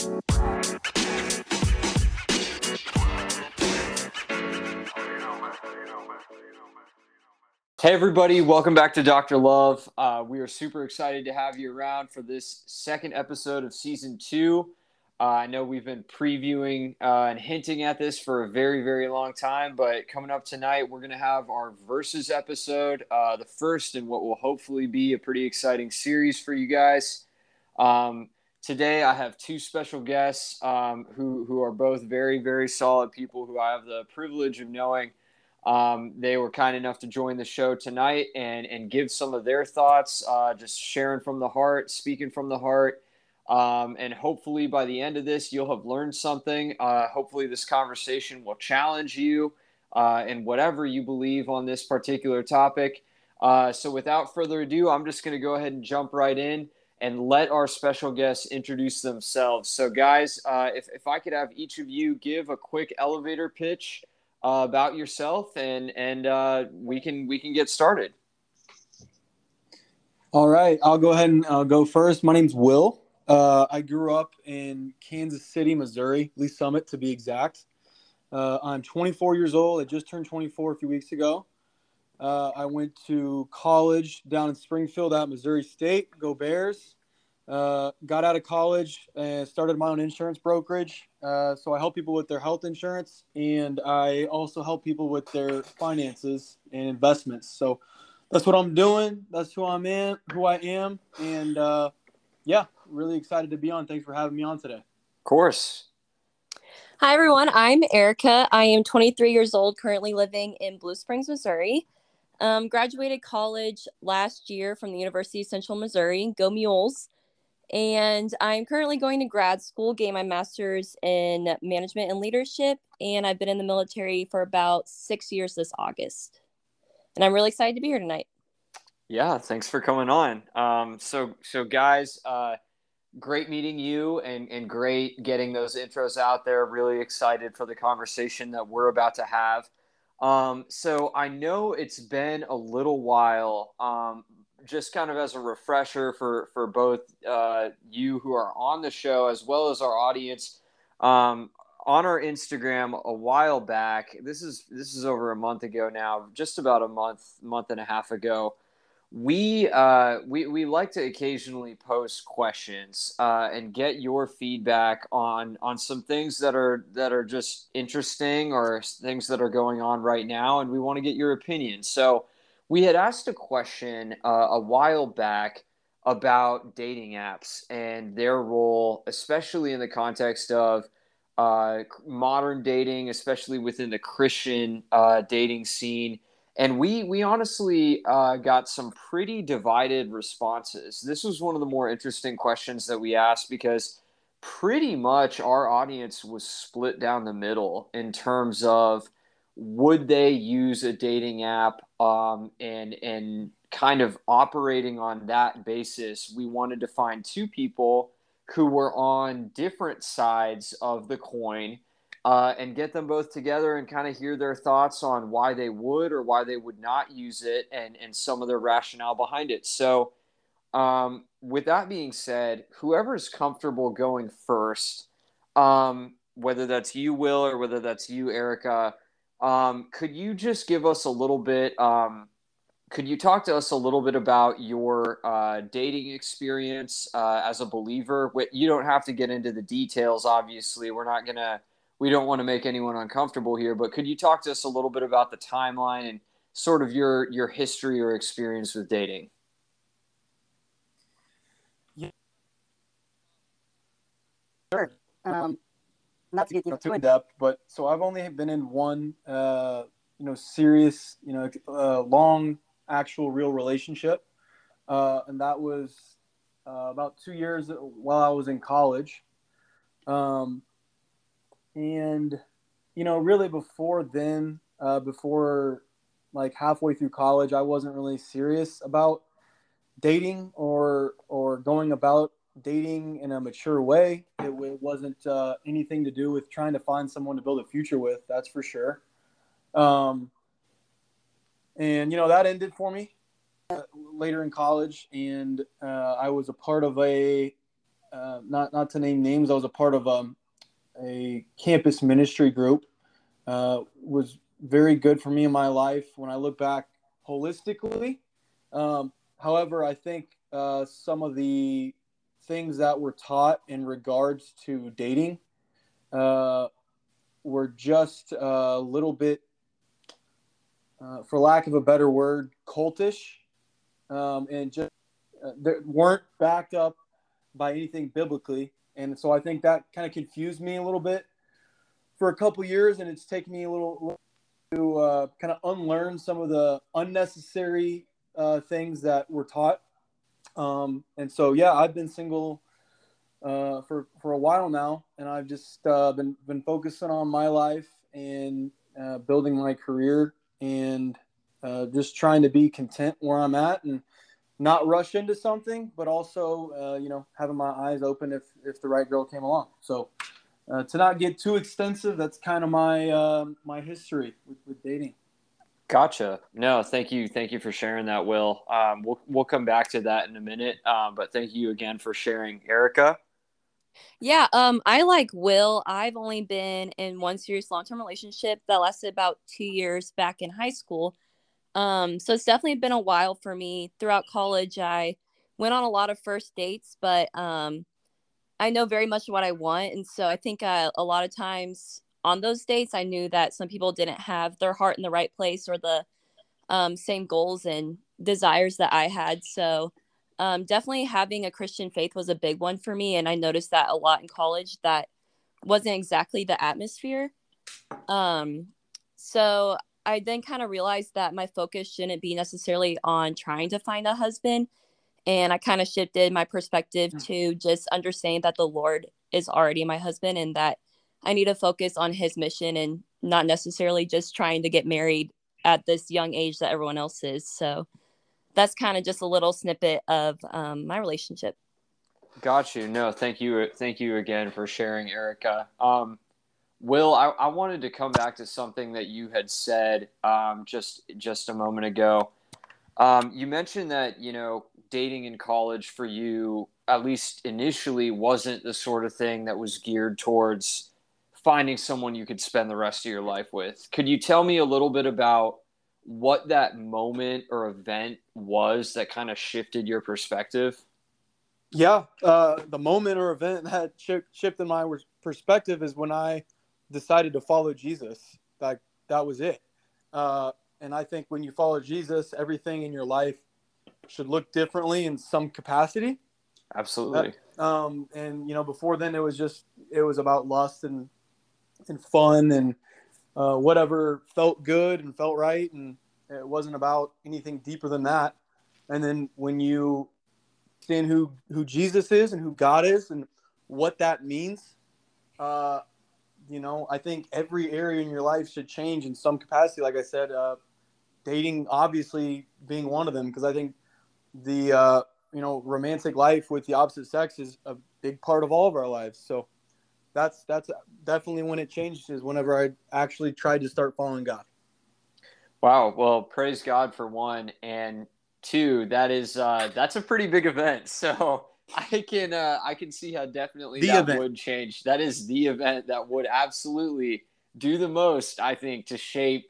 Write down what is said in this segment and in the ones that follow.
Hey, everybody, welcome back to Dr. Love. Uh, we are super excited to have you around for this second episode of season two. Uh, I know we've been previewing uh, and hinting at this for a very, very long time, but coming up tonight, we're going to have our Versus episode, uh, the first in what will hopefully be a pretty exciting series for you guys. Um, today, I have two special guests um, who, who are both very, very solid people who I have the privilege of knowing. Um, they were kind enough to join the show tonight and and give some of their thoughts, uh, just sharing from the heart, speaking from the heart. Um, and hopefully, by the end of this, you'll have learned something. Uh, hopefully, this conversation will challenge you uh, in whatever you believe on this particular topic. Uh, so, without further ado, I'm just going to go ahead and jump right in and let our special guests introduce themselves. So, guys, uh, if, if I could have each of you give a quick elevator pitch uh, about yourself, and and uh, we can we can get started. All right, I'll go ahead and uh, go first. My name's Will. Uh, I grew up in Kansas City, Missouri, Lee's Summit to be exact. Uh, I'm 24 years old. I just turned 24 a few weeks ago. I went to college down in Springfield at Missouri State. Go Bears! Uh, got out of college and started my own insurance brokerage. Uh, so I help people with their health insurance, and I also help people with their finances and investments. So that's what I'm doing. That's who I'm in, who I am, and uh, yeah, really excited to be on. Thanks for having me on today. Of course. Hi everyone. I'm Erica. I am 23 years old, currently living in Blue Springs, Missouri. Um, graduated college last year from the University of Central Missouri. Go Mules! And I'm currently going to grad school, getting my master's in management and leadership. And I've been in the military for about six years this August. And I'm really excited to be here tonight. Yeah, thanks for coming on. Um, so, so guys, uh, great meeting you and, and great getting those intros out there. Really excited for the conversation that we're about to have. Um, so I know it's been a little while, um, just kind of as a refresher for for both uh, you who are on the show as well as our audience um, on our Instagram a while back. This is this is over a month ago now, just about a month month and a half ago. We uh, we we like to occasionally post questions uh, and get your feedback on on some things that are that are just interesting or things that are going on right now, and we want to get your opinion. So we had asked a question uh, a while back about dating apps and their role, especially in the context of uh, modern dating, especially within the Christian uh, dating scene. And we we honestly uh, got some pretty divided responses. This was one of the more interesting questions that we asked because pretty much our audience was split down the middle in terms of would they use a dating app um, and and kind of operating on that basis we wanted to find two people who were on different sides of the coin uh, and get them both together and kind of hear their thoughts on why they would or why they would not use it and and some of their rationale behind it. So um, with that being said whoever's comfortable going first um, whether that's you will or whether that's you erica um, could you just give us a little bit? Um, could you talk to us a little bit about your uh, dating experience uh, as a believer? You don't have to get into the details. Obviously, we're not gonna. We don't want to make anyone uncomfortable here. But could you talk to us a little bit about the timeline and sort of your your history or experience with dating? Yeah. Sure. Um, not to get you know too in depth, but so I've only been in one uh, you know serious you know uh, long actual real relationship, uh, and that was uh, about two years while I was in college, um, and you know really before then, uh, before like halfway through college, I wasn't really serious about dating or or going about dating in a mature way. It, it wasn't uh, anything to do with trying to find someone to build a future with. That's for sure. Um, and you know that ended for me uh, later in college, and uh, I was a part of a uh, not not to name names, I was a part of um, a campus ministry group. Uh, was very good for me in my life when I look back holistically. Um, however, I think uh, some of the things that were taught in regards to dating uh, were just a little bit, uh, for lack of a better word, cultish, um, and just uh, weren't backed up by anything biblically. And so I think that kind of confused me a little bit for a couple years, and it's taken me a little to uh, kind of unlearn some of the unnecessary uh, things that were taught. Um, and so, yeah, I've been single uh, for for a while now, and I've just uh, been been focusing on my life and uh, building my career and uh, just trying to be content where I'm at and not rush into something, but also uh, you know having my eyes open if if the right girl came along. So uh, to not get too extensive, that's kind of my my history with, with dating. Gotcha. No, thank you. Thank you for sharing that, Will. Um, we'll we'll come back to that in a minute. Um, but thank you again for sharing, Erica. Yeah, um, I like Will. I've only been in one serious long term relationship that lasted about two years back in high school. Um, so it's definitely been a while for me. Throughout college, I went on a lot of first dates, but um, I know very much what I want, and so I think uh, a lot of times on those dates, I knew that some people didn't have their heart in the right place or the um, same goals and desires that I had. So um, definitely having a Christian faith was a big one for me. And I noticed that a lot in college that wasn't exactly the atmosphere. Um, so I then kind of realized that my focus shouldn't be necessarily on trying to find a husband. And I kind of shifted my perspective mm. to just understanding that the Lord is already my husband and that I need to focus on his mission and not necessarily just trying to get married at this young age that everyone else is. So that's kind of just a little snippet of um, my relationship. Got you. No, thank you. Thank you again for sharing, Erica. Um, Will, I, I, wanted to come back to something that you had said um, just just a moment ago. Um, you mentioned that you know dating in college for you, at least initially, wasn't the sort of thing that was geared towards finding someone you could spend the rest of your life with. Could you tell me a little bit about what that moment or event was that kind of shifted your perspective? Yeah, uh, the moment or event that shifted my perspective is when I decided to follow Jesus. Like that was it. Uh, and I think when you follow Jesus, everything in your life should look differently in some capacity. Absolutely. That, um, and you know, before then, it was just it was about lust and and fun and uh, whatever felt good and felt right, and it wasn't about anything deeper than that. And then when you understand who who Jesus is and who God is and what that means, uh, you know, I think every area in your life should change in some capacity. Like I said, uh, dating obviously being one of them, because I think the uh, you know romantic life with the opposite sex is a big part of all of our lives. So that's that's definitely when it changed is whenever I actually tried to start following God. Wow. Well, praise God for one and two. That is uh, that's a pretty big event. So I can uh, I can see how definitely the that event. would change. That is the event that would absolutely do the most. I think to shape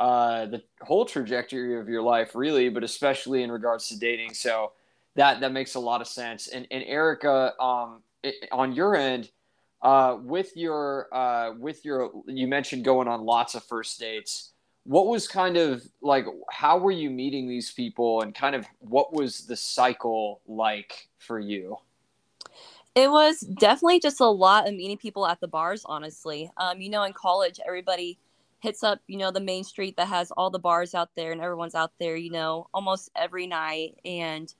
uh, the whole trajectory of your life, really, but especially in regards to dating. So that that makes a lot of sense. And and Erica, um, it, on your end uh, with your uh, with your you mentioned going on lots of first dates. What was kind of like how were you meeting these people and kind of what was the cycle like for you? It was definitely just a lot of meeting people at the bars honestly. Um, you know in college everybody hits up you know the main street that has all the bars out there and everyone's out there you know almost every night. And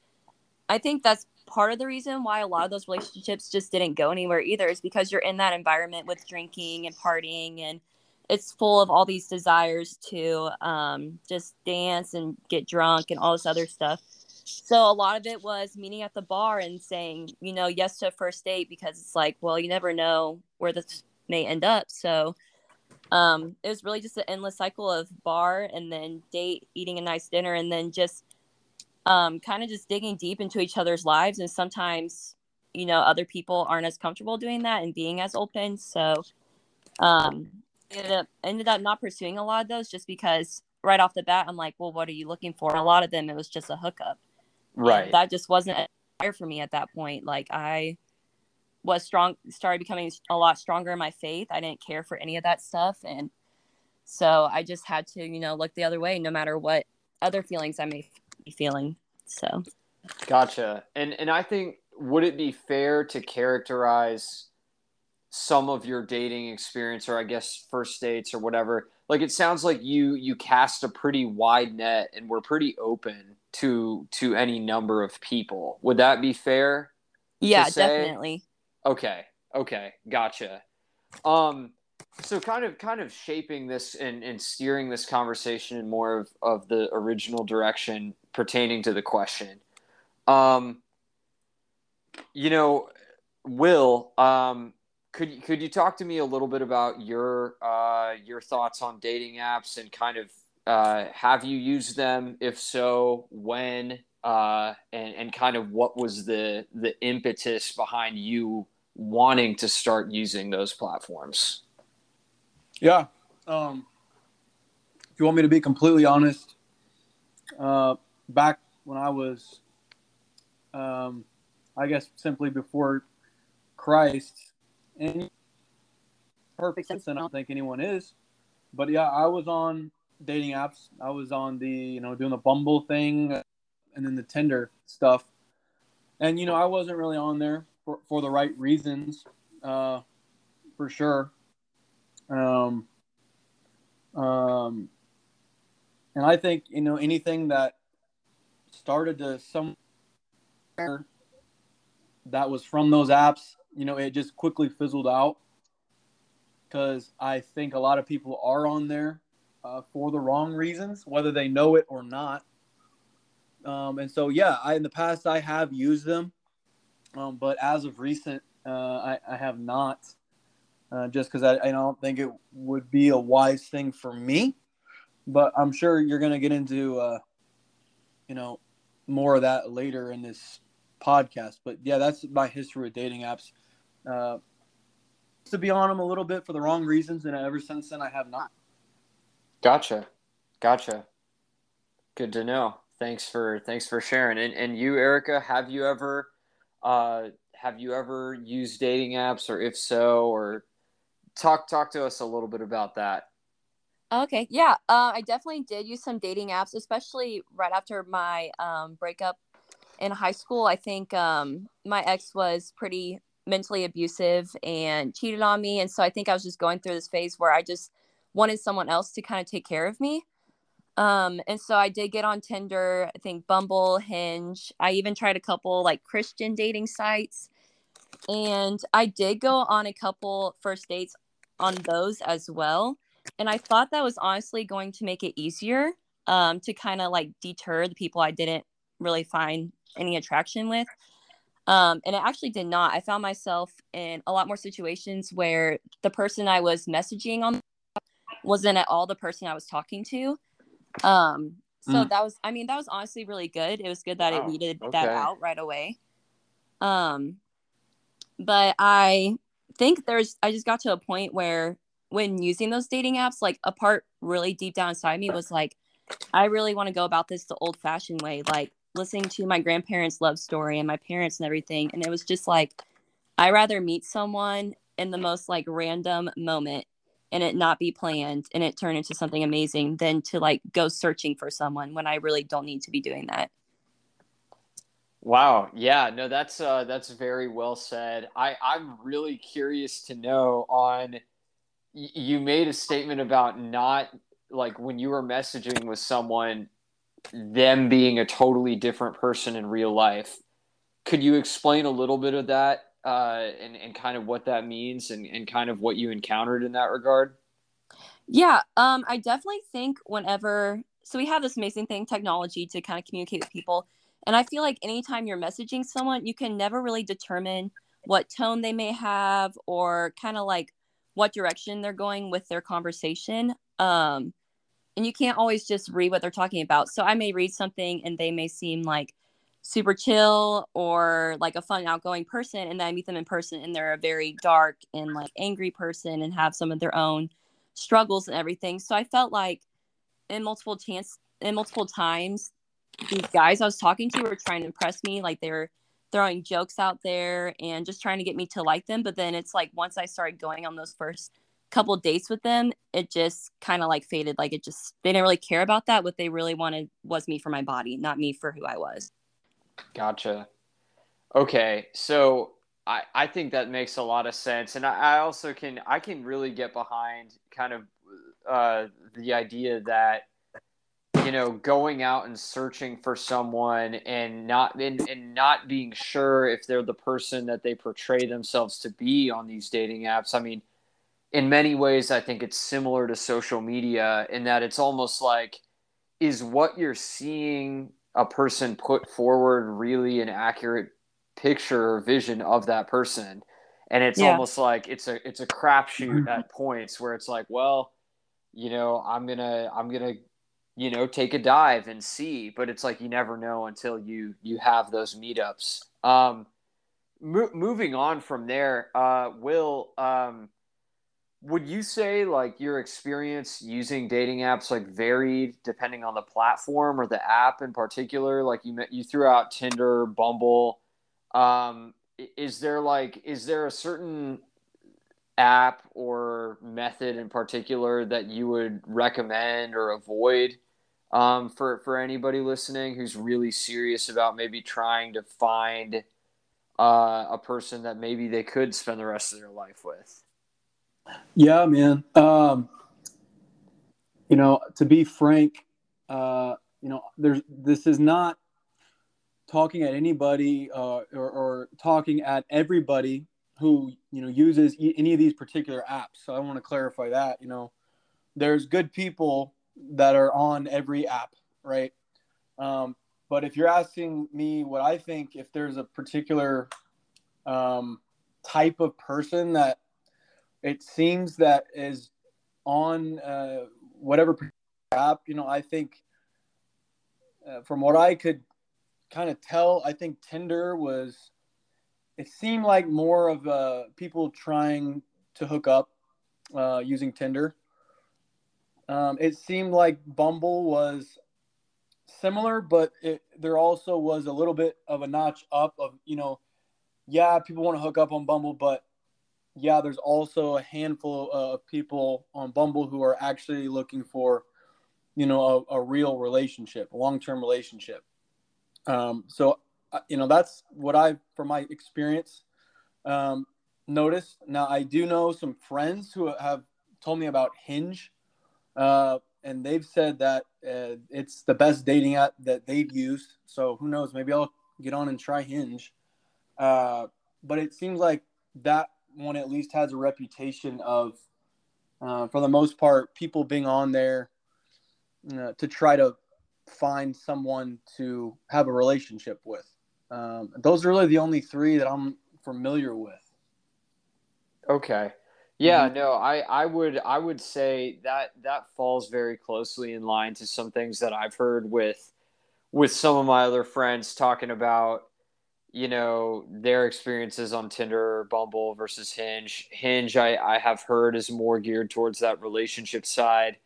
i think that's part of the reason why a lot of those relationships just didn't go anywhere either is because you're in that environment with drinking and partying and it's full of all these desires to um, just dance and get drunk and all this other stuff. So a lot of it was meeting at the bar and saying, you know, yes to a first date because it's like, well, you never know where this may end up. So um, it was really just an endless cycle of bar and then date, eating a nice dinner, and then just um, kind of just digging deep into each other's lives and sometimes you know other people aren't as comfortable doing that and being as open. So um ended up ended up not pursuing a lot of those just because right off the bat i'm like well what are you looking for? And a lot of them it was just a hookup. Right. and that just wasn't fire for me at that point. Like i was strong started becoming a lot stronger in my faith. I didn't care for any of that stuff. And so i just had to you know look the other way no matter what other feelings i may feeling so. Gotcha. And and i think would it be fair to characterize some of your dating experience or i guess first dates or whatever? Like it sounds like you you cast a pretty wide net and were pretty open to to any number of people. Would that be fair yeah definitely. Okay. Okay. Gotcha. Um so kind of kind of shaping this and, and steering this conversation in more of, of the original direction pertaining to the question um you know, Will, um, could could you talk to me a little bit about your uh, your thoughts on dating apps and kind of uh, have you used them? If so, when? Uh, and and kind of what was the the impetus behind you wanting to start using those platforms? Yeah. Um, if you want me to be completely honest, uh, back when I was um, I guess simply before Christ. And perfect sense, and I don't think anyone is. But yeah, I was on dating apps. I was on the, you know, doing the Bumble thing and then the Tinder stuff. And, you know, I wasn't really on there for, for the right reasons, uh, for sure. Um, um, and I think, you know, anything that started to some that was from those apps, you know, it just quickly fizzled out. Because I think a lot of people are on there uh, for the wrong reasons, whether they know it or not. Um, and so, yeah, I, in the past I have used them, um, but as of recent, uh, I, I, have not, uh, just because I, I, don't think it would be a wise thing for me. But I'm sure you're going to get into, uh, you know, more of that later in this podcast. But yeah, that's my history with dating apps. Uh, to be on them a little bit for the wrong reasons, and ever since then, I have not. Gotcha, gotcha. Good to know. Thanks for thanks for sharing. And and you, Erica, have you ever uh, have you ever used dating apps, or if so, or talk talk to us a little bit about that. Okay, yeah, uh, I definitely did use some dating apps, especially right after my um, breakup in high school, I think um, my ex was pretty mentally abusive and cheated on me. And so I think I was just going through this phase where I just wanted someone else to kind of take care of me. Um, and so I did get on Tinder, I think Bumble, Hinge. I even tried a couple like Christian dating sites. And I did go on a couple first dates on those as well. And I thought that was honestly going to make it easier um, to kind of like deter the people I didn't really find any attraction with. Um, and it actually did not. I found myself in a lot more situations where the person I was messaging on wasn't at all the person I was talking to. Um, so mm. that was, I mean, that was honestly really good. It was good that wow. it weeded okay. that out right away. Um, but I think there's, I just got to a point where when using those dating apps, like a part really deep down inside me was like, I really want to go about this the old fashioned way. Like, listening to my grandparents' love story and my parents and everything. And it was just like, I rather meet someone in the most like random moment and it not be planned and it turn into something amazing than to like go searching for someone when I really don't need to be doing that. Wow. Yeah, no, that's uh that's very well said. I, I'm really curious to know on you made a statement about not like when you were messaging with someone them being a totally different person in real life. Could you explain a little bit of that uh, and, and kind of what that means and, and kind of what you encountered in that regard? Yeah, um, I definitely think whenever, so we have this amazing thing, technology, to kind of communicate with people. And I feel like anytime you're messaging someone, you can never really determine what tone they may have or kind of like what direction they're going with their conversation. Um, and you can't always just read what they're talking about. So I may read something and they may seem like super chill or like a fun outgoing person and then i meet them in person and they're a very dark and like angry person and have some of their own struggles and everything so i felt like in multiple chance in multiple times these guys i was talking to were trying to impress me like they were throwing jokes out there and just trying to get me to like them but then it's like once i started going on those first couple dates with them it just kind of like faded like it just they didn't really care about that what they really wanted was me for my body not me for who i was Gotcha. Okay, so I I think that makes a lot of sense, and I, I also can I can really get behind kind of uh, the idea that you know going out and searching for someone and not and, and not being sure if they're the person that they portray themselves to be on these dating apps. I mean, in many ways, I think it's similar to social media in that it's almost like is what you're seeing a person put forward really an accurate picture or vision of that person and it's yeah. almost like it's a it's a crapshoot mm-hmm. at points where it's like well you know i'm gonna i'm gonna you know take a dive and see but it's like you never know until you you have those meetups. Um mo- moving on from there uh will um would you say like your experience using dating apps like varied depending on the platform or the app in particular? Like you met you threw out tinder bumble. Um, is there like is there a certain app or method in particular that you would recommend or avoid um, for for anybody listening who's really serious about maybe trying to find uh, a person that maybe they could spend the rest of their life with yeah, man. Um, you know, to be frank, uh, you know, there's this is not talking at anybody uh, or, or talking at everybody who you know uses any of these particular apps. So I want to clarify that. You know, there's good people that are on every app, right? Um, but if you're asking me what I think, if there's a particular um, type of person that it seems that is on uh, whatever app. You know, I think uh, from what I could kind of tell, I think Tinder was. It seemed like more of uh, people trying to hook up uh, using Tinder. Um, it seemed like Bumble was similar, but it, there also was a little bit of a notch up of you know, yeah, people want to hook up on Bumble, but yeah, there's also a handful of people on Bumble who are actually looking for, you know, a, a real relationship, a long-term relationship. Um, so, uh, you know, that's what I, from my experience, um, noticed. Now, I do know some friends who have told me about Hinge, uh, and they've said that uh, it's the best dating app that they've used. So, who knows? Maybe I'll get on and try Hinge. Uh, but it seems like that one at least has a reputation of, uh, for the most part, people being on there uh, to try to find someone to have a relationship with. Um, those are really the only three that I'm familiar with. Okay. Yeah, mm-hmm. no, I, I would I would say that that falls very closely in line to some things that I've heard with with some of my other friends talking about you know their experiences on Tinder Bumble versus Hinge. Hinge, I, I have heard, is more geared towards that relationship side.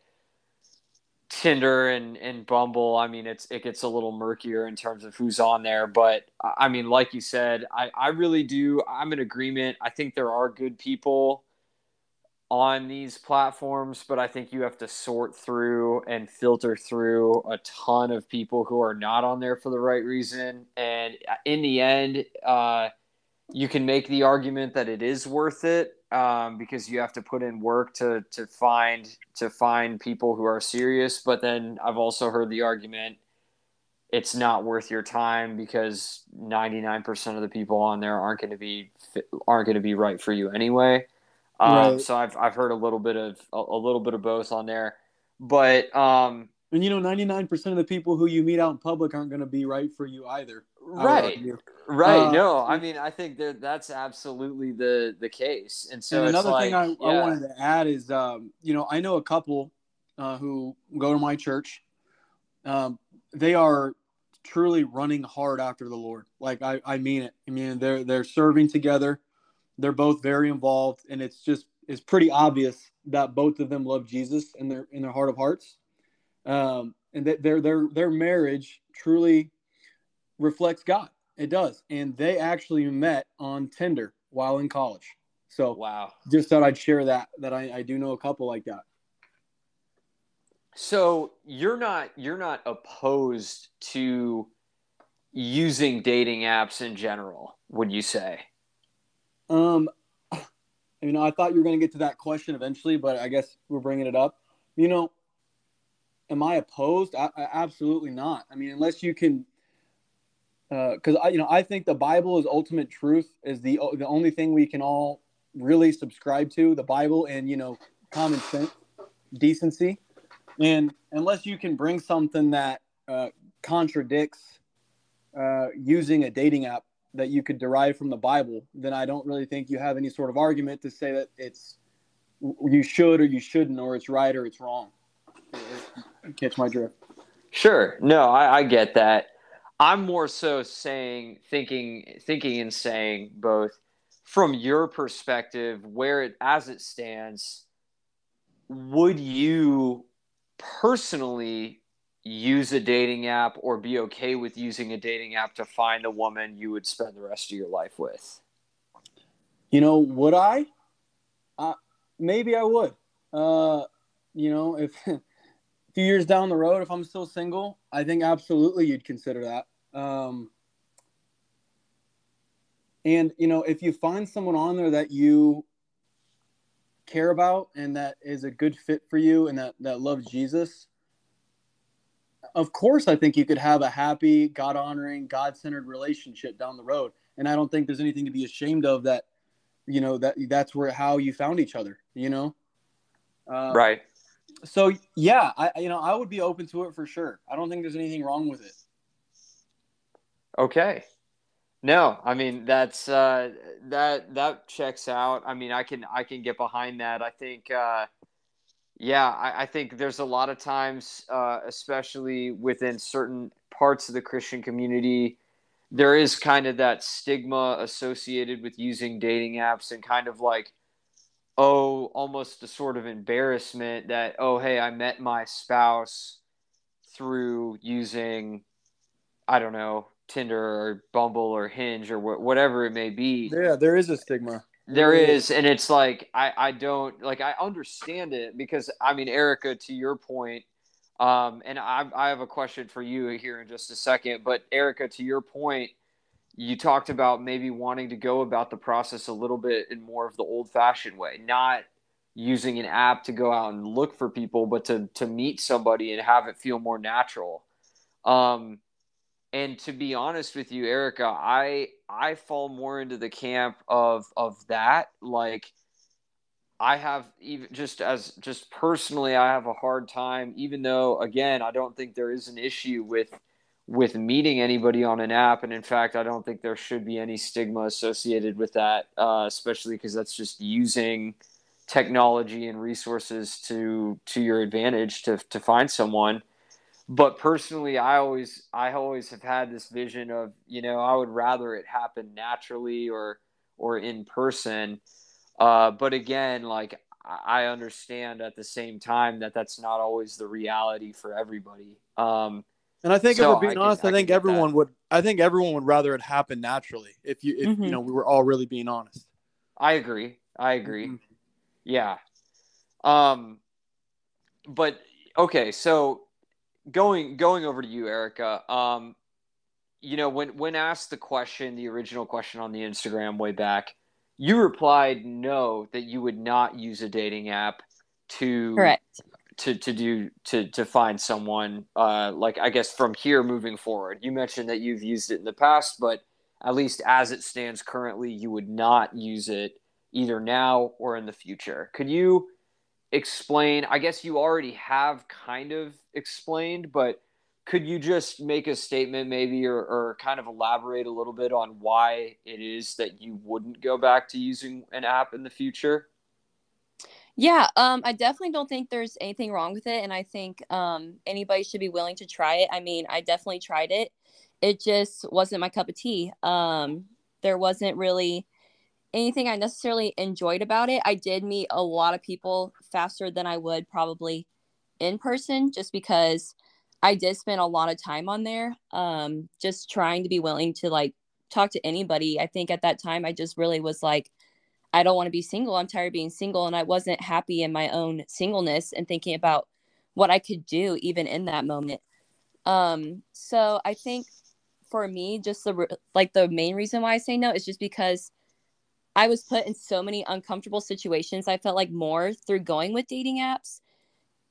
Tinder and, and Bumble, I mean, it's it gets a little murkier in terms of who's on there. But I mean, like you said, I, I really do. I'm in agreement. I think there are good people on these platforms, but I think you have to sort through and filter through a ton of people who are not on there for the right reason. And in the end, uh, you can make the argument that it is worth it um, because you have to put in work to to find to find people who are serious. But then I've also heard the argument it's not worth your time because 99% of the people on there aren't going to be aren't going to be right for you anyway. Um, right. So I've I've heard a little bit of a, a little bit of both on there, but um, and you know, ninety nine percent of the people who you meet out in public aren't going to be right for you either. Right. Right. Uh, no, I mean, I think that that's absolutely the the case. And so and another like, thing I, yeah. I, wanted to add is, um, you know, I know a couple uh, who go to my church. Um, they are truly running hard after the Lord. Like I, I mean it. I mean they're they're serving together. They're both very involved, and it's just it's pretty obvious that both of them love Jesus in their in their heart of hearts. Um, and that their their their marriage truly reflects God. It does, and they actually met on Tinder while in college. So wow, just thought I'd share that that I, I do know a couple like that. So you're not you're not opposed to using dating apps in general, would you say? Um, you know, I thought you were going to get to that question eventually, but I guess we're bringing it up. You know, am I opposed? I, I absolutely not. I mean, unless you can, uh because uh, I, you know, I think the Bible is ultimate truth. Is the the only thing we can all really subscribe to. The Bible and you know, common sense, decency, and unless you can bring something that uh, contradicts uh, using a dating app that you could derive from the Bible, then I don't really think you have any sort of argument to say that it's you should or you shouldn't, or it's right or it's wrong. Catch my drift. Sure. No, I, I get that. I'm more so saying, thinking, thinking, and saying both from your perspective, where it as it stands, would you personally use a dating app or be okay with using a dating app to find the woman you would spend the rest of your life with? You know, would I? Uh, maybe I would. Uh, you know, if a few years down the road, if I'm still single, I think absolutely you'd consider that. Um, and you know, if you find someone on there that you care about and that is a good fit for you and that that loves Jesus, of course, I think you could have a happy, God honoring, God centered relationship down the road. And I don't think there's anything to be ashamed of that, you know, that that's where how you found each other, you know? Uh, right. So, yeah, I, you know, I would be open to it for sure. I don't think there's anything wrong with it. Okay. No, I mean that's uh, that that checks out. I mean, I can I can get behind that. I think uh, yeah, I, I, think there's a lot of times, uh, especially within certain parts of the Christian community, there is kind of that stigma associated with using dating apps and kind of like, oh, almost a sort of embarrassment that, oh, hey, I met my spouse through using, I don't know, Tinder or Bumble or Hinge or wh- whatever it may be. Yeah, there is a stigma. There is, and it's like I I don't like I understand it because I mean Erica, to your point, um, and I I have a question for you here in just a second, but Erica, to your point, you talked about maybe wanting to go about the process a little bit in more of the old fashioned way, not using an app to go out and look for people, but to to meet somebody and have it feel more natural. Um, and to be honest with you, Erica, I I fall more into the camp of of that. Like I have even just as just personally, I have a hard time, even though again, I don't think there is an issue with with meeting anybody on an app, and in fact, I don't think there should be any stigma associated with that, uh, especially because that's just using technology and resources to to your advantage to to find someone but personally i always i always have had this vision of you know i would rather it happen naturally or or in person uh, but again like i understand at the same time that that's not always the reality for everybody um, and i think so if we're being I honest can, i, think everyone that. would i think everyone would rather it happen naturally if you if mm-hmm. you know we were all really being honest i agree i agree mm-hmm. yeah um but okay so going going over to you, Erica. Um, you know, when when asked the question, the original question on the Instagram way back, you replied no that you would not use a dating app to correct to to do to to find someone uh, like I guess from here moving forward. You mentioned that you've used it in the past, but at least as it stands currently, you would not use it either now or in the future. Could you explain? I guess you already have kind of explained, but could you just make a statement maybe or, or kind of elaborate a little bit on why it is that you wouldn't go back to using an app in the future? Yeah, um, I definitely don't think there's anything wrong with it, and I think um, anybody should be willing to try it. I mean, I definitely tried it. It just wasn't my cup of tea. Um, there wasn't really anything I necessarily enjoyed about it. I did meet a lot of people faster than I would probably in person, just because I did spend a lot of time on there. Um, just trying to be willing to like talk to anybody. I think at that time I just really was like I don't want to be single. I'm tired of being single. And I wasn't happy in my own singleness and thinking about what I could do even in that moment. Um, so I think for me, just the like the main reason why I say no is just because I was put in so many uncomfortable situations. I felt like more through going with dating apps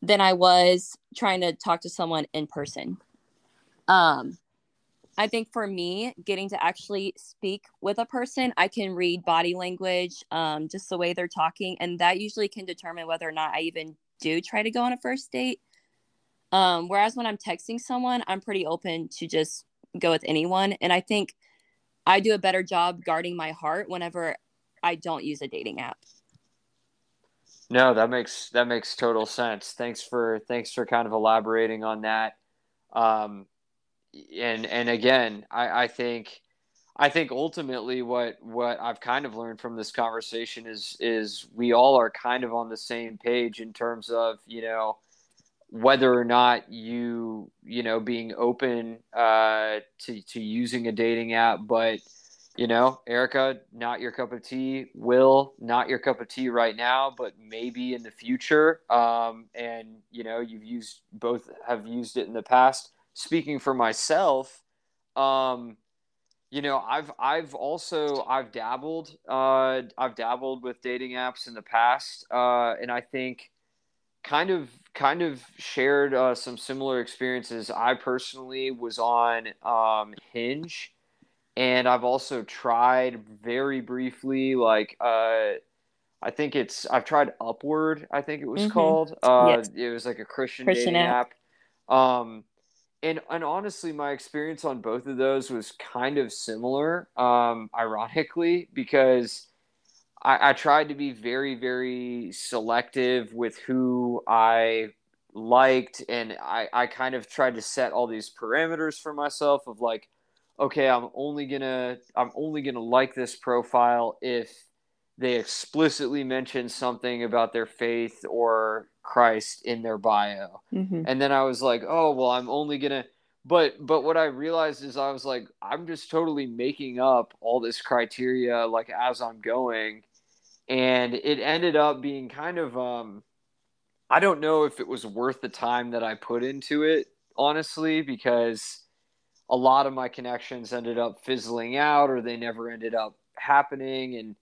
than I was trying to talk to someone in person. Um, I think for me, getting to actually speak with a person, I can read body language, um, just the way they're talking, and that usually can determine whether or not I even do try to go on a first date. Um, whereas when I'm texting someone, I'm pretty open to just go with anyone, and I think I do a better job guarding my heart whenever I don't use a dating app. No, that makes that makes total sense. Thanks for thanks for kind of elaborating on that. Um, and and again, I, I think I think ultimately what what I've kind of learned from this conversation is is we all are kind of on the same page in terms of you know whether or not you you know being open uh, to to using a dating app, but you know, Erica, not your cup of tea. Will, not your cup of tea right now, but maybe in the future. Um, and you know, you've used both have used it in the past speaking for myself, um, you know, I've I've also I've dabbled uh, I've dabbled with dating apps in the past, uh, and I think kind of kind of shared uh, some similar experiences. I personally was on um, Hinge, and I've also tried very briefly, like uh, I think it's I've tried Upward. I think it was mm-hmm. called. Uh, yes. It was like a Christian, Christian dating app. app. Um, and and honestly, my experience on both of those was kind of similar. Um, ironically, because I, I tried to be very very selective with who I liked, and I I kind of tried to set all these parameters for myself of like, okay, I'm only gonna I'm only gonna like this profile if they explicitly mention something about their faith or Christ in their bio. Mm-hmm. And then I was like, oh, well, I'm only to but but what I realized is I was like I'm just totally making up all this criteria like as I'm going and it ended up being kind of um I don't know if it was worth the time that I put into it honestly because a lot of my connections ended up fizzling out or they never ended up happening and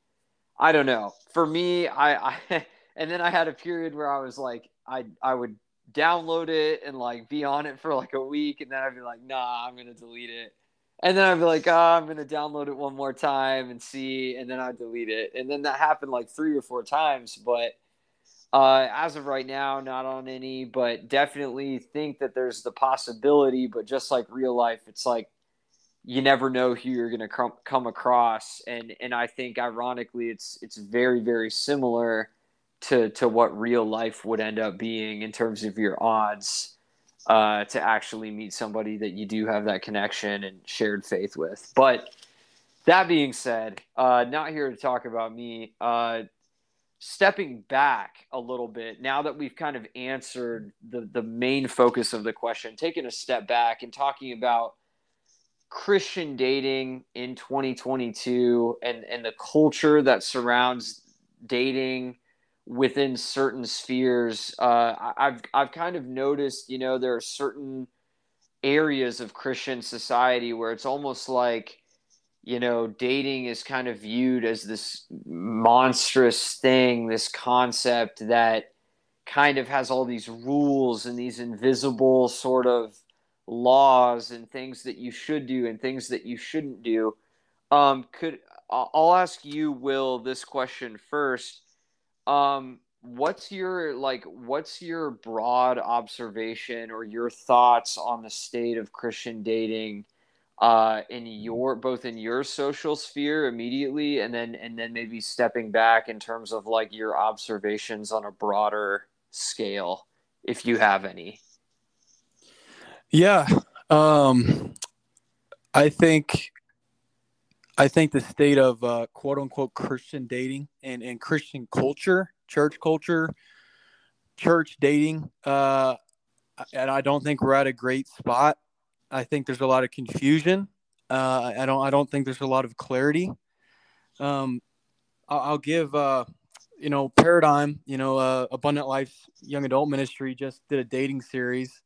I don't know. For me, I, I and then I had a period where I was like, I I would download it and like be on it for like a week, and then I'd be like, nah, I'm gonna delete it. And then I'd be like, oh, I'm gonna download it one more time and see, and then I'd delete it. And then that happened like three or four times, but uh, as of right now, not on any, but definitely think that there's the possibility. But just like real life, it's like you never know who you're going to come, come across and and I think ironically it's it's very very similar to to what real life would end up being in terms of your odds uh, to actually meet somebody that you do have that connection and shared faith with. But that being said, uh, not here to talk about me. Uh, stepping back a little bit now that we've kind of answered the the main focus of the question, taking a step back and talking about Christian dating in 2022 and, and the culture that surrounds dating within certain spheres, uh, I've, I've kind of noticed, you know, there are certain areas of Christian society where it's almost like, you know, dating is kind of viewed as this monstrous thing, this concept that kind of has all these rules and these invisible sort of laws and things that you should do and things that you shouldn't do. Um, could I'll ask you, Will, this question first. Um, what's your like? What's your broad observation or your thoughts on the state of Christian dating uh, in your both in your social sphere immediately, and then and then maybe stepping back in terms of like your observations on a broader scale, if you have any. Yeah, um, I think I think the state of uh, quote unquote Christian dating and, and Christian culture, church culture, church dating, uh, and I don't think we're at a great spot. I think there's a lot of confusion. Uh, I don't I don't think there's a lot of clarity. Um, I'll, give uh, you know paradigm. You know, uh, Abundant Life Young Adult Ministry just did a dating series,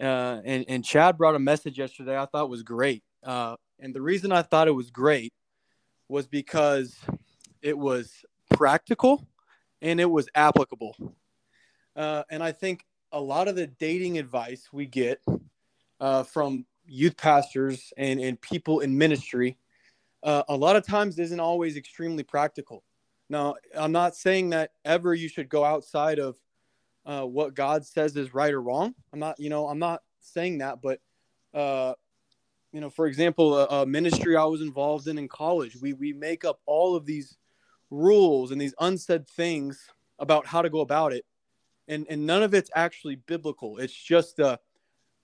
uh, and and Chad brought a message yesterday I thought was great. Uh, and the reason I thought it was great was because it was practical and it was applicable. Uh, and I think a lot of the dating advice we get uh, from youth pastors and, and people in ministry, uh, a lot of times isn't always extremely practical. Now, I'm not saying that ever you should go outside of uh, what God says is right or wrong. I'm not, you know, I'm not saying that, but uh, you know, for example, a, a, ministry I was involved in in college, we we make up all of these rules and these unsaid things about how to go about it, and and none of it's actually biblical. It's just a,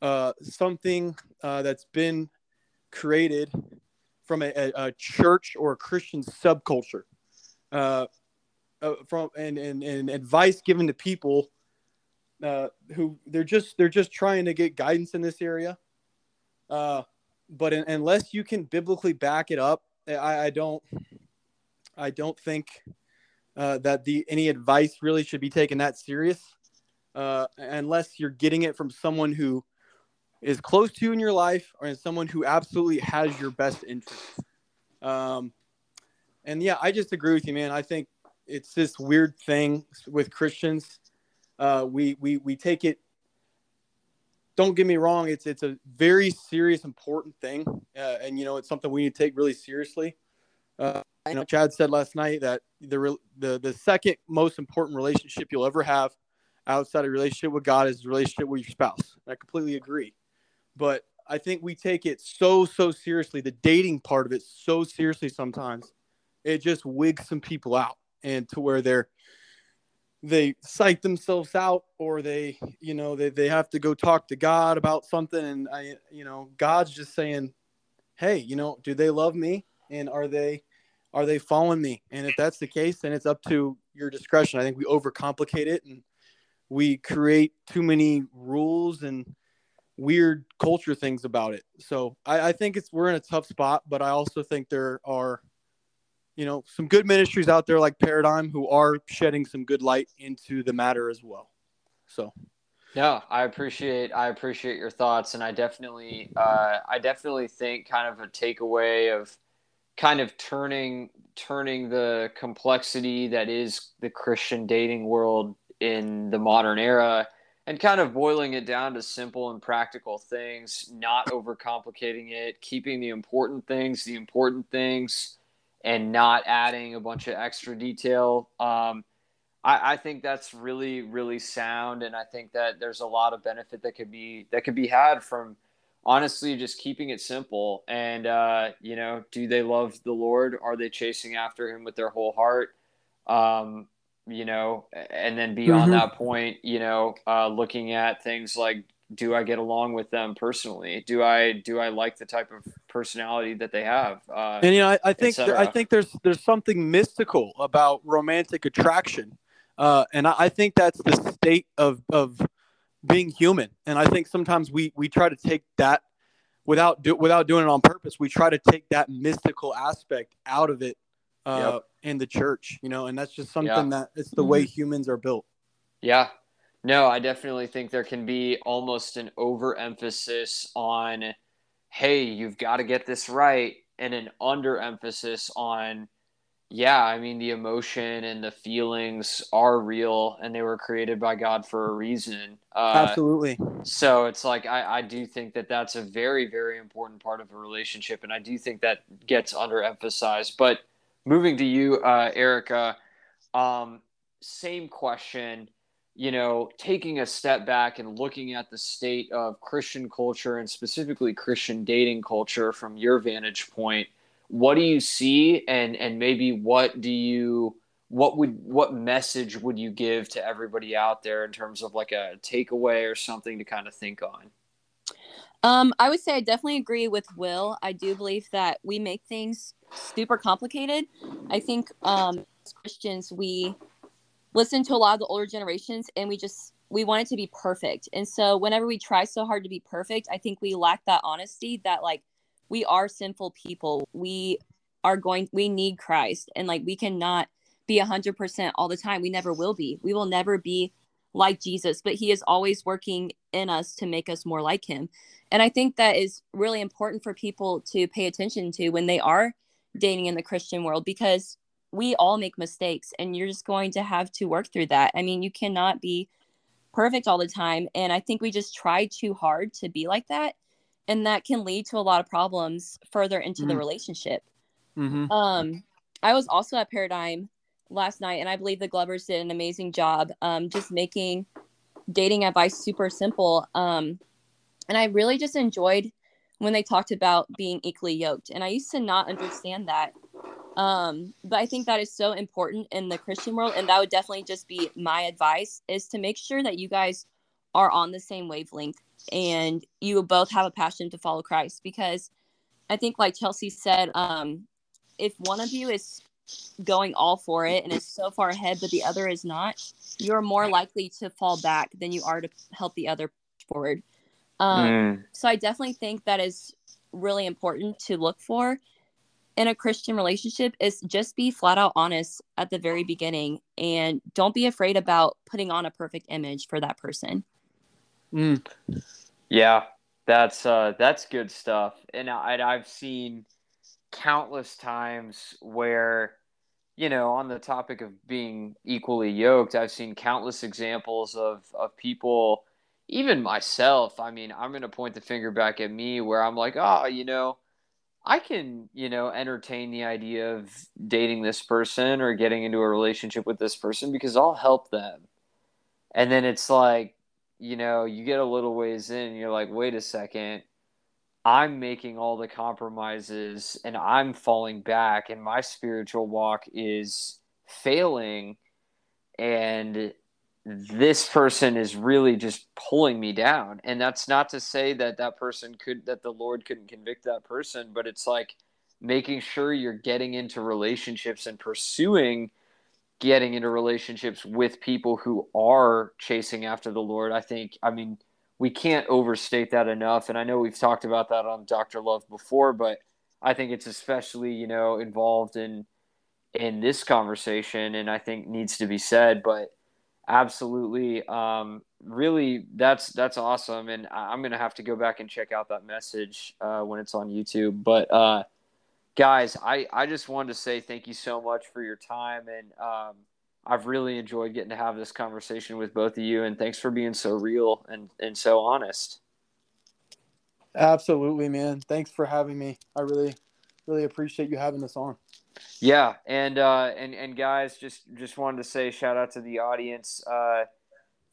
uh, something uh, that's been created from a, a, church or a Christian subculture, uh, uh, from and, and and advice given to people uh, who they're just they're just trying to get guidance in this area. But in, unless you can biblically back it up, I, I don't, I don't think that the any advice really should be taken that serious, uh, unless you're getting it from someone who is close to you in your life or is someone who absolutely has your best interest. Um, and yeah, I just agree with you, man. I think it's this weird thing with Christians. Uh, we we we take it don't get me wrong it's it's a very serious important thing uh, and you know it's something we need to take really seriously uh, you know chad said last night that the, the the second most important relationship you'll ever have outside of relationship with god is relationship with your spouse i completely agree but i think we take it so so seriously the dating part of it so seriously sometimes it just wigs some people out and to where they're they psych themselves out or they you know they, they have to go talk to god about something. And i you know god's just saying hey you know do they love me? And are they are they following me? And if that's the case then it's up to your discretion. I think we overcomplicate it and we create too many rules and weird culture things about it so I, I think it's we're in a tough spot but i also think there are you know some good ministries out there like Paradigm who are shedding some good light into the matter as well. So. No, I appreciate I appreciate your thoughts, and I definitely uh, I definitely think kind of a takeaway of kind of turning turning the complexity that is the Christian dating world in the modern era and kind of boiling it down to simple and practical things, not overcomplicating it, keeping the important things the important things, and not adding a bunch of extra detail. Um, I, I, think that's really, really sound, and I think that there's a lot of benefit that could be that could be had from honestly just keeping it simple. And uh, you know, do they love the Lord? Are they chasing after Him with their whole heart? Um, you know, and then beyond mm-hmm. that point, you know, uh, looking at things like do I get along with them personally? Do I do I like the type of personality that they have? Uh, and you know, I, I think I think there's there's something mystical about romantic attraction, uh, and I, I, think that's the state of of being human. And I think sometimes we we try to take that without do, without doing it on purpose. We try to take that mystical aspect out of it uh, yep. In the church, you know, and that's just something yeah. that it's the way mm-hmm. humans are built. Yeah, no, I definitely think there can be almost an overemphasis on, hey, you've got to get this right, and an underemphasis on, yeah, I mean, the emotion and the feelings are real and they were created by God for a reason. Uh, Absolutely. So it's like, I, I do think that that's a very, very important part of a relationship. And I do think that gets underemphasized. But moving to you, uh, Erica, um, same question you know, taking a step back and looking at the state of Christian culture and specifically Christian dating culture from your vantage point, what do you see and and maybe what do you what would what message would you give to everybody out there in terms of like a takeaway or something to kind of think on? Um, I would say I definitely agree with Will. I do believe that we make things super complicated. I think um, as Christians we listen to a lot of the older generations and we just we want it to be perfect. And so whenever we try so hard to be perfect, I think we lack that honesty that like we are sinful people. We are going we need Christ and like we cannot be 100% all the time. We never will be. We will never be like Jesus, but he is always working in us to make us more like him. And I think that is really important for people to pay attention to when they are dating in the Christian world because we all make mistakes and you're just going to have to work through that. I mean, you cannot be perfect all the time. And I think we just try too hard to be like that. And that can lead to a lot of problems further into mm-hmm. the relationship. Mm-hmm. Um, I was also at Paradigm last night, and I believe the Glovers did an amazing job um, just making dating advice super simple. Um, and I really just enjoyed when they talked about being equally yoked. And I used to not understand that. Um, but I think that is so important in the Christian world. And that would definitely just be my advice is to make sure that you guys are on the same wavelength and you both have a passion to follow Christ. Because I think, like Chelsea said, um, if one of you is going all for it and is so far ahead, but the other is not, you're more likely to fall back than you are to help the other forward. Um, mm. So I definitely think that is really important to look for in a Christian relationship is just be flat out honest at the very beginning and don't be afraid about putting on a perfect image for that person. Mm. Yeah, that's uh, that's good stuff. And I, I've seen countless times where you know, on the topic of being equally yoked, I've seen countless examples of, of people, even myself. I mean, I'm going to point the finger back at me where I'm like, oh, you know, I can, you know, entertain the idea of dating this person or getting into a relationship with this person because I'll help them. And then it's like, you know, you get a little ways in, you're like, wait a second, I'm making all the compromises and I'm falling back and my spiritual walk is failing. And this person is really just pulling me down. And that's not to say that that person could that the lord couldn't convict that person but it's like making sure you're getting into relationships and pursuing getting into relationships with people who are chasing after the lord. I think i mean we can't overstate that enough. And I know we've talked about that on Dr. Love before, but I think it's especially, you know, involved in in this conversation and I think needs to be said. But absolutely, um, really that's that's awesome. And I'm gonna have to go back and check out that message uh, when it's on YouTube. But uh, guys, I, I just wanted to say thank you so much for your time and um, I've really enjoyed getting to have this conversation with both of you, and thanks for being so real and and so honest. Absolutely, man. Thanks for having me. I really, really appreciate you having us on. Yeah, and uh, and and guys, just just wanted to say shout out to the audience. Uh,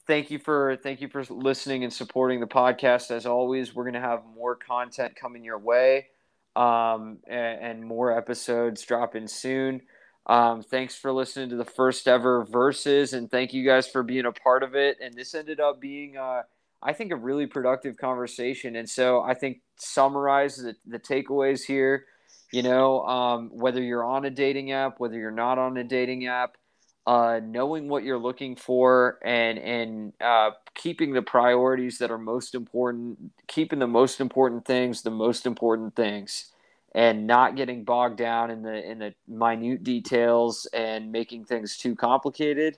thank you for thank you for listening and supporting the podcast. As always, we're gonna have more content coming your way, um, and, and more episodes dropping soon. Um, thanks for listening to the first ever versus, and thank you guys for being a part of it. And this ended up being, uh, I think, a really productive conversation. And so I think summarize the, the takeaways here. You know, um, whether you're on a dating app, whether you're not on a dating app, uh, knowing what you're looking for and and uh, keeping the priorities that are most important, keeping the most important things the most important things and not getting bogged down in the in the minute details and making things too complicated.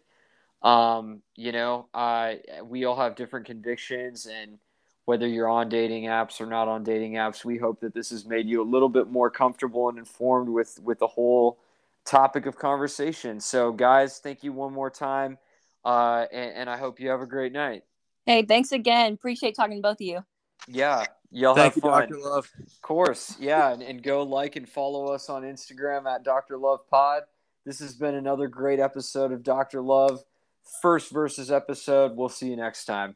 Um, you know, uh, we all have different convictions, and whether you're on dating apps or not on dating apps, we hope that this has made you a little bit more comfortable and informed with with the whole topic of conversation. So, guys, thank you one more time, uh, and, and I hope you have a great night. Hey, thanks again. Appreciate talking to both of you. Yeah, Y'all Thank have you, fun. Dr. Love. Of course. Yeah. and, and go like and follow us on Instagram at Dr. Love Pod. This has been another great episode of Dr. Love. first versus episode. We'll see you next time.